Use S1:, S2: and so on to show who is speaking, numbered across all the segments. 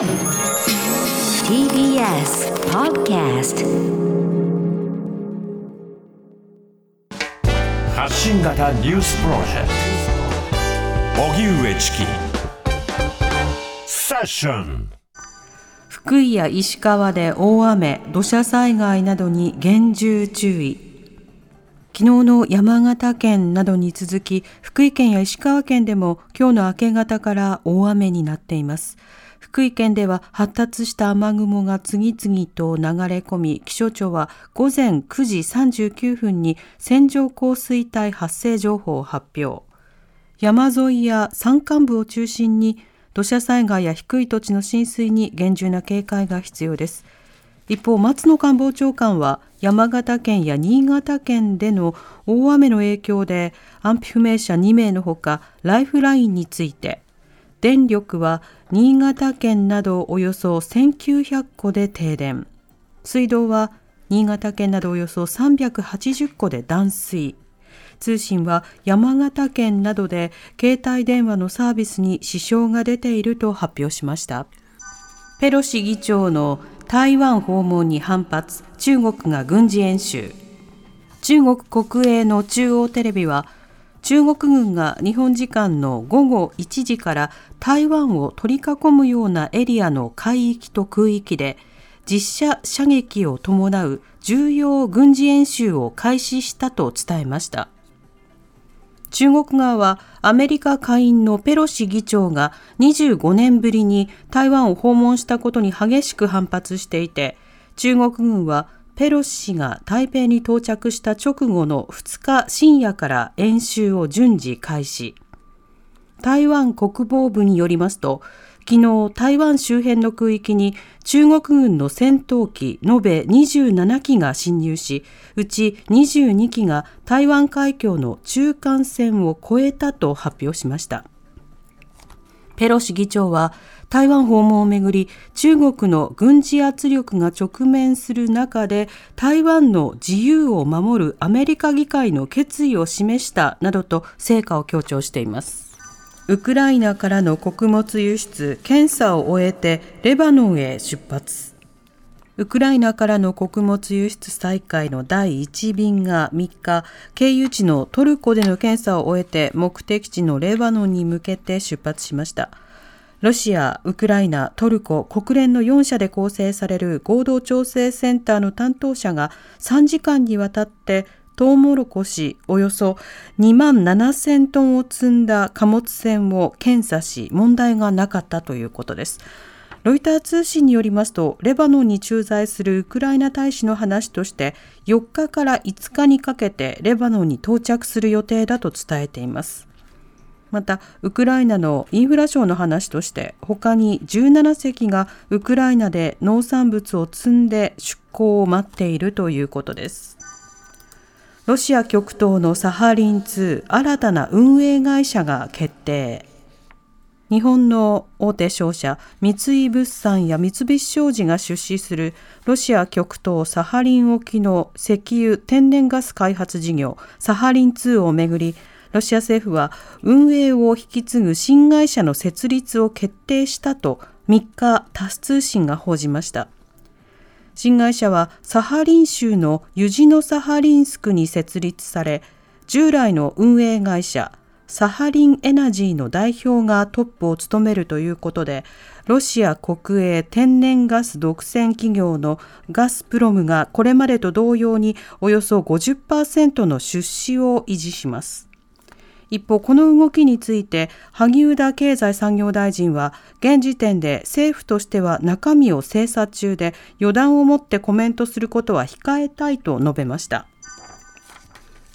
S1: TBS Podcast
S2: 発信型ニュースプロジェクト荻上チキセッション
S3: 福井や石川で大雨、土砂災害などに厳重注意。昨日の山形県などに続き、福井県や石川県でも今日の明け方から大雨になっています。福井県では発達した雨雲が次々と流れ込み、気象庁は午前9時39分に線状降水帯発生情報を発表。山沿いや山間部を中心に土砂災害や低い土地の浸水に厳重な警戒が必要です。一方、松野官房長官は山形県や新潟県での大雨の影響で安否不明者2名のほかライフラインについて電力は新潟県などおよそ1900戸で停電水道は新潟県などおよそ380戸で断水通信は山形県などで携帯電話のサービスに支障が出ていると発表しました。ペロシ議長の台湾訪問に反発、中国が軍事演習。中国国営の中央テレビは、中国軍が日本時間の午後1時から台湾を取り囲むようなエリアの海域と空域で実射射撃を伴う重要軍事演習を開始したと伝えました。中国側はアメリカ下院のペロシ議長が25年ぶりに台湾を訪問したことに激しく反発していて、中国軍はペロシ氏が台北に到着した直後の2日深夜から演習を順次開始。台湾国防部によりますと、昨日台湾周辺の空域に中国軍の戦闘機延べ27機が侵入し、うち22機が台湾海峡の中間線を越えたと発表しました。ペロシ議長は台湾訪問をめぐり中国の軍事圧力が直面する中で台湾の自由を守るアメリカ議会の決意を示したなどと成果を強調しています。ウクライナからの穀物輸出、検査を終えてレバノンへ出発。ウクライナからの穀物輸出再開の第1便が3日、経由地のトルコでの検査を終えて目的地のレバノンに向けて出発しました。ロシア、ウクライナ、トルコ、国連の4社で構成される合同調整センターの担当者が3時間にわたってトウモロコシおよそ2万7000トンを積んだ貨物船を検査し問題がなかったということです。ロイター通信によりますと、レバノンに駐在するウクライナ大使の話として、4日から5日にかけてレバノンに到着する予定だと伝えています。また、ウクライナのインフラ省の話として、他に17隻がウクライナで農産物を積んで出港を待っているということです。ロシア極東のサハリン2新たな運営会社が決定。日本の大手商社三井物産や三菱商事が出資するロシア極東サハリン沖の石油天然ガス開発事業サハリン2をめぐりロシア政府は運営を引き継ぐ新会社の設立を決定したと3日タス通信が報じました。新会社はサハリン州のユジノサハリンスクに設立され、従来の運営会社サハリンエナジーの代表がトップを務めるということで、ロシア国営天然ガス独占企業のガスプロムがこれまでと同様におよそ50%の出資を維持します。一方、この動きについて、萩生田経済産業大臣は、現時点で政府としては中身を精査中で、予断をもってコメントすることは控えたいと述べました。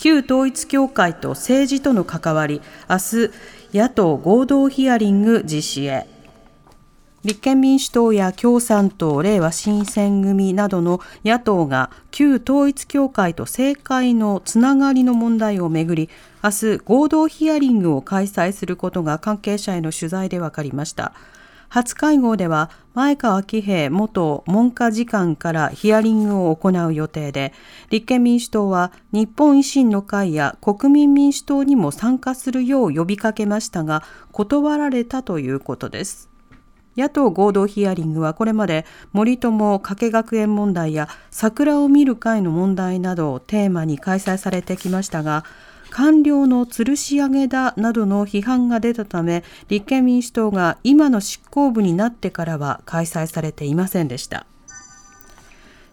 S3: 旧統一教会と政治との関わり、明日、野党合同ヒアリング実施へ。立憲民主党や共産党、れいわ新選組などの野党が旧統一教会と政界のつながりの問題をめぐり、明日合同ヒアリングを開催することが関係者への取材で分かりました。初会合では前川喜平元文科次官からヒアリングを行う予定で、立憲民主党は日本維新の会や国民民主党にも参加するよう呼びかけましたが、断られたということです。野党合同ヒアリングはこれまで森友加計学園問題や桜を見る会の問題などをテーマに開催されてきましたが官僚の吊るし上げだなどの批判が出たため立憲民主党が今の執行部になってからは開催されていませんでした。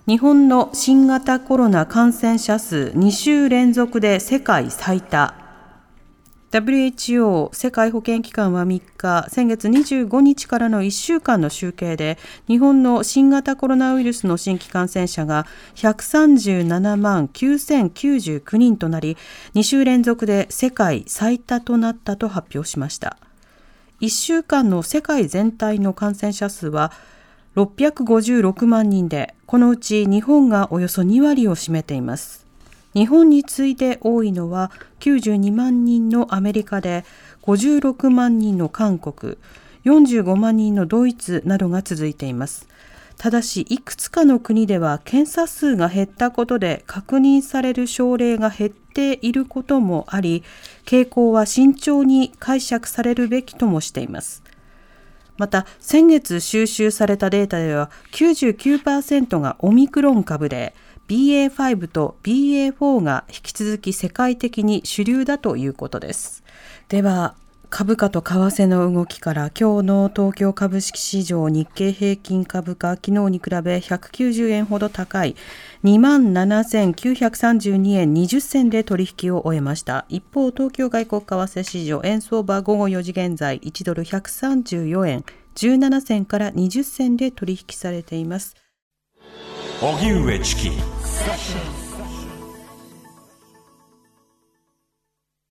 S3: 日本の新型コロナ感染者数2週連続で世界最多。WHO 世界保健機関は3日、先月25日からの1週間の集計で、日本の新型コロナウイルスの新規感染者が137万9099人となり、2週連続で世界最多となったと発表しました。1週間の世界全体の感染者数は656万人で、このうち日本がおよそ2割を占めています。日本に次いで多いのは92万人のアメリカで56万人の韓国45万人のドイツなどが続いています。ただしいくつかの国では検査数が減ったことで確認される症例が減っていることもあり傾向は慎重に解釈されるべきともしています。また先月収集されたデータでは99%がオミクロン株で BA.5 と BA.4 が引き続き世界的に主流だということです。では、株価と為替の動きから今日の東京株式市場日経平均株価昨日に比べ190円ほど高い27,932円20銭で取引を終えました一方東京外国為替市場円相場午後4時現在1ドル134円17銭から20銭で取引されています
S2: 荻上チキ。